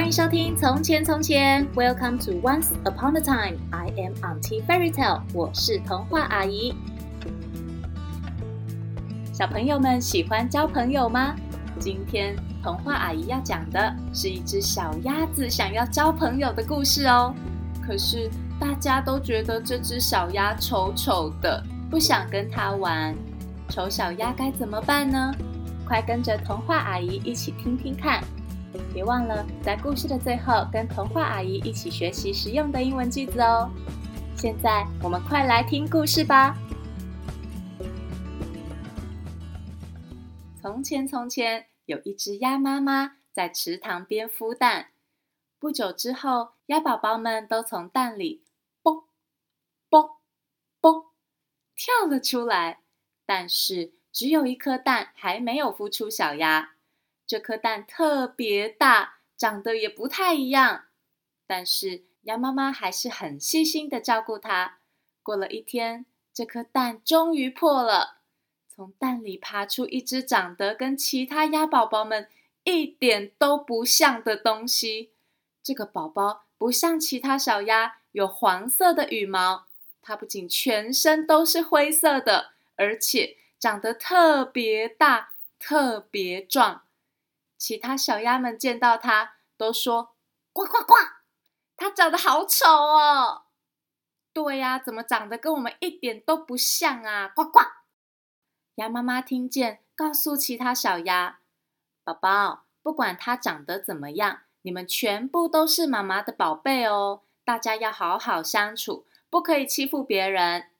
欢迎收听《从前从前》，Welcome to Once Upon a Time。I am Auntie Fairy Tale，我是童话阿姨。小朋友们喜欢交朋友吗？今天童话阿姨要讲的是一只小鸭子想要交朋友的故事哦。可是大家都觉得这只小鸭丑丑的，不想跟它玩。丑小鸭该怎么办呢？快跟着童话阿姨一起听听看。别忘了在故事的最后跟童话阿姨一起学习实用的英文句子哦。现在我们快来听故事吧。从前，从前有一只鸭妈妈在池塘边孵蛋。不久之后，鸭宝宝们都从蛋里蹦蹦蹦跳了出来，但是只有一颗蛋还没有孵出小鸭。这颗蛋特别大，长得也不太一样，但是鸭妈妈还是很细心的照顾它。过了一天，这颗蛋终于破了，从蛋里爬出一只长得跟其他鸭宝宝们一点都不像的东西。这个宝宝不像其他小鸭有黄色的羽毛，它不仅全身都是灰色的，而且长得特别大，特别壮。其他小鸭们见到它，都说：“呱呱呱，它长得好丑哦！”对呀，怎么长得跟我们一点都不像啊？呱呱！鸭妈妈听见，告诉其他小鸭：“宝宝，不管它长得怎么样，你们全部都是妈妈的宝贝哦。大家要好好相处，不可以欺负别人。”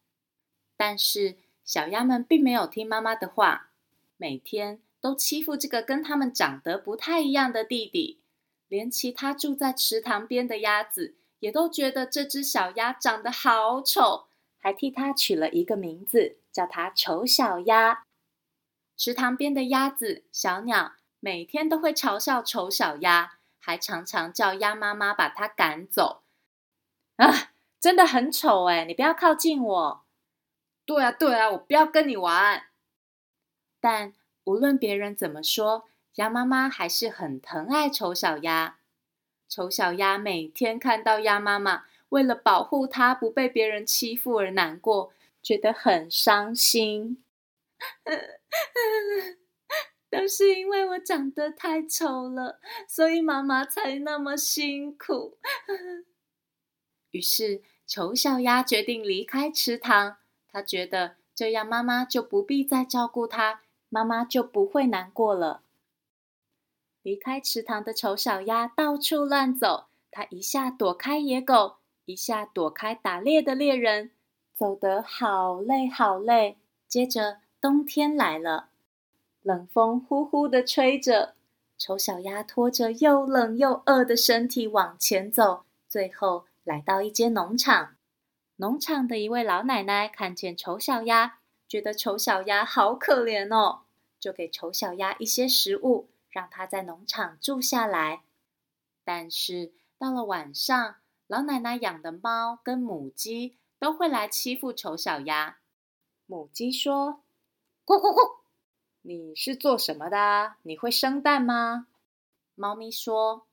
但是小鸭们并没有听妈妈的话，每天。都欺负这个跟他们长得不太一样的弟弟，连其他住在池塘边的鸭子也都觉得这只小鸭长得好丑，还替它取了一个名字，叫它丑小鸭。池塘边的鸭子、小鸟每天都会嘲笑丑小鸭，还常常叫鸭妈妈把它赶走。啊，真的很丑哎！你不要靠近我。对啊，对啊，我不要跟你玩。但。无论别人怎么说，鸭妈妈还是很疼爱丑小鸭。丑小鸭每天看到鸭妈妈为了保护它不被别人欺负而难过，觉得很伤心。都是因为我长得太丑了，所以妈妈才那么辛苦。于是，丑小鸭决定离开池塘。它觉得这样妈妈就不必再照顾它。妈妈就不会难过了。离开池塘的丑小鸭到处乱走，它一下躲开野狗，一下躲开打猎的猎人，走得好累好累。接着冬天来了，冷风呼呼地吹着，丑小鸭拖着又冷又饿的身体往前走，最后来到一间农场。农场的一位老奶奶看见丑小鸭。觉得丑小鸭好可怜哦，就给丑小鸭一些食物，让它在农场住下来。但是到了晚上，老奶奶养的猫跟母鸡都会来欺负丑小鸭。母鸡说：“咕咕咕，你是做什么的？你会生蛋吗？”猫咪说：“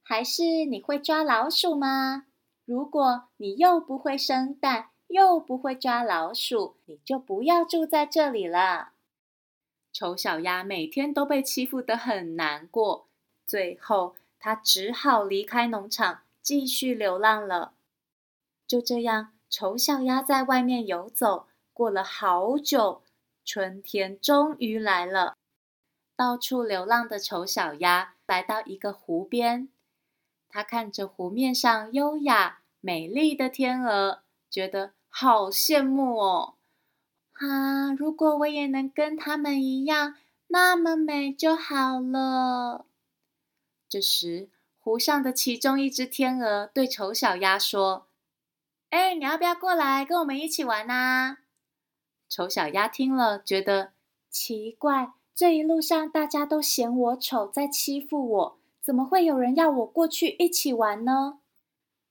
还是你会抓老鼠吗？如果你又不会生蛋。”又不会抓老鼠，你就不要住在这里了。丑小鸭每天都被欺负得很难过，最后它只好离开农场，继续流浪了。就这样，丑小鸭在外面游走，过了好久，春天终于来了。到处流浪的丑小鸭来到一个湖边，它看着湖面上优雅美丽的天鹅。觉得好羡慕哦！啊，如果我也能跟他们一样那么美就好了。这时，湖上的其中一只天鹅对丑小鸭说：“哎，你要不要过来跟我们一起玩啊？”丑小鸭听了，觉得奇怪，这一路上大家都嫌我丑，在欺负我，怎么会有人要我过去一起玩呢？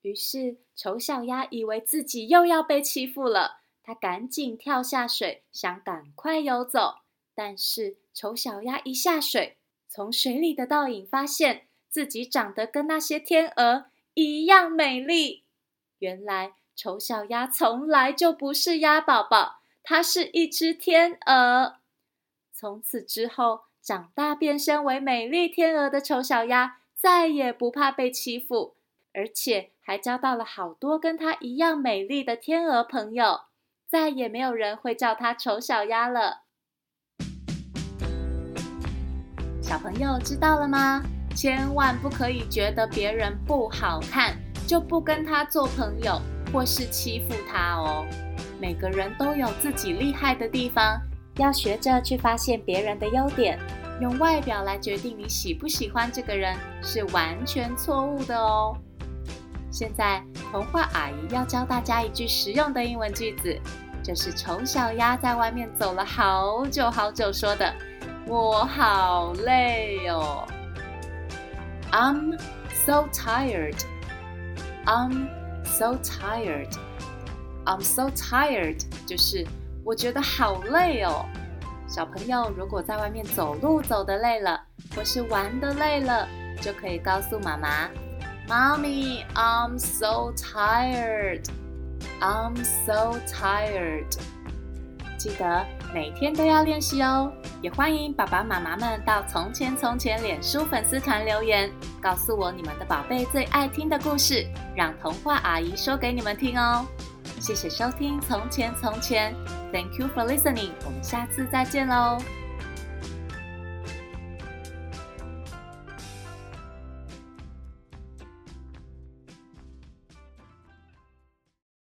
于是，丑小鸭以为自己又要被欺负了，它赶紧跳下水，想赶快游走。但是，丑小鸭一下水，从水里的倒影发现，自己长得跟那些天鹅一样美丽。原来丑小鸭从来就不是鸭宝宝，它是一只天鹅。从此之后，长大变身为美丽天鹅的丑小鸭再也不怕被欺负，而且还交到了好多跟它一样美丽的天鹅朋友，再也没有人会叫它丑小鸭了。小朋友知道了吗？千万不可以觉得别人不好看，就不跟他做朋友，或是欺负他哦。每个人都有自己厉害的地方，要学着去发现别人的优点。用外表来决定你喜不喜欢这个人，是完全错误的哦。现在，童话阿姨要教大家一句实用的英文句子，这是丑小鸭在外面走了好久好久说的。我好累哦。I'm so tired. I'm so tired. I'm so tired. 就是我觉得好累哦。小朋友如果在外面走路走得累了，或是玩得累了，就可以告诉妈妈：“Mommy, I'm so tired. I'm so tired.” 记得每天都要练习哦，也欢迎爸爸妈妈们到“从前从前”脸书粉丝团留言，告诉我你们的宝贝最爱听的故事，让童话阿姨说给你们听哦。谢谢收听《从前从前》，Thank you for listening，我们下次再见喽。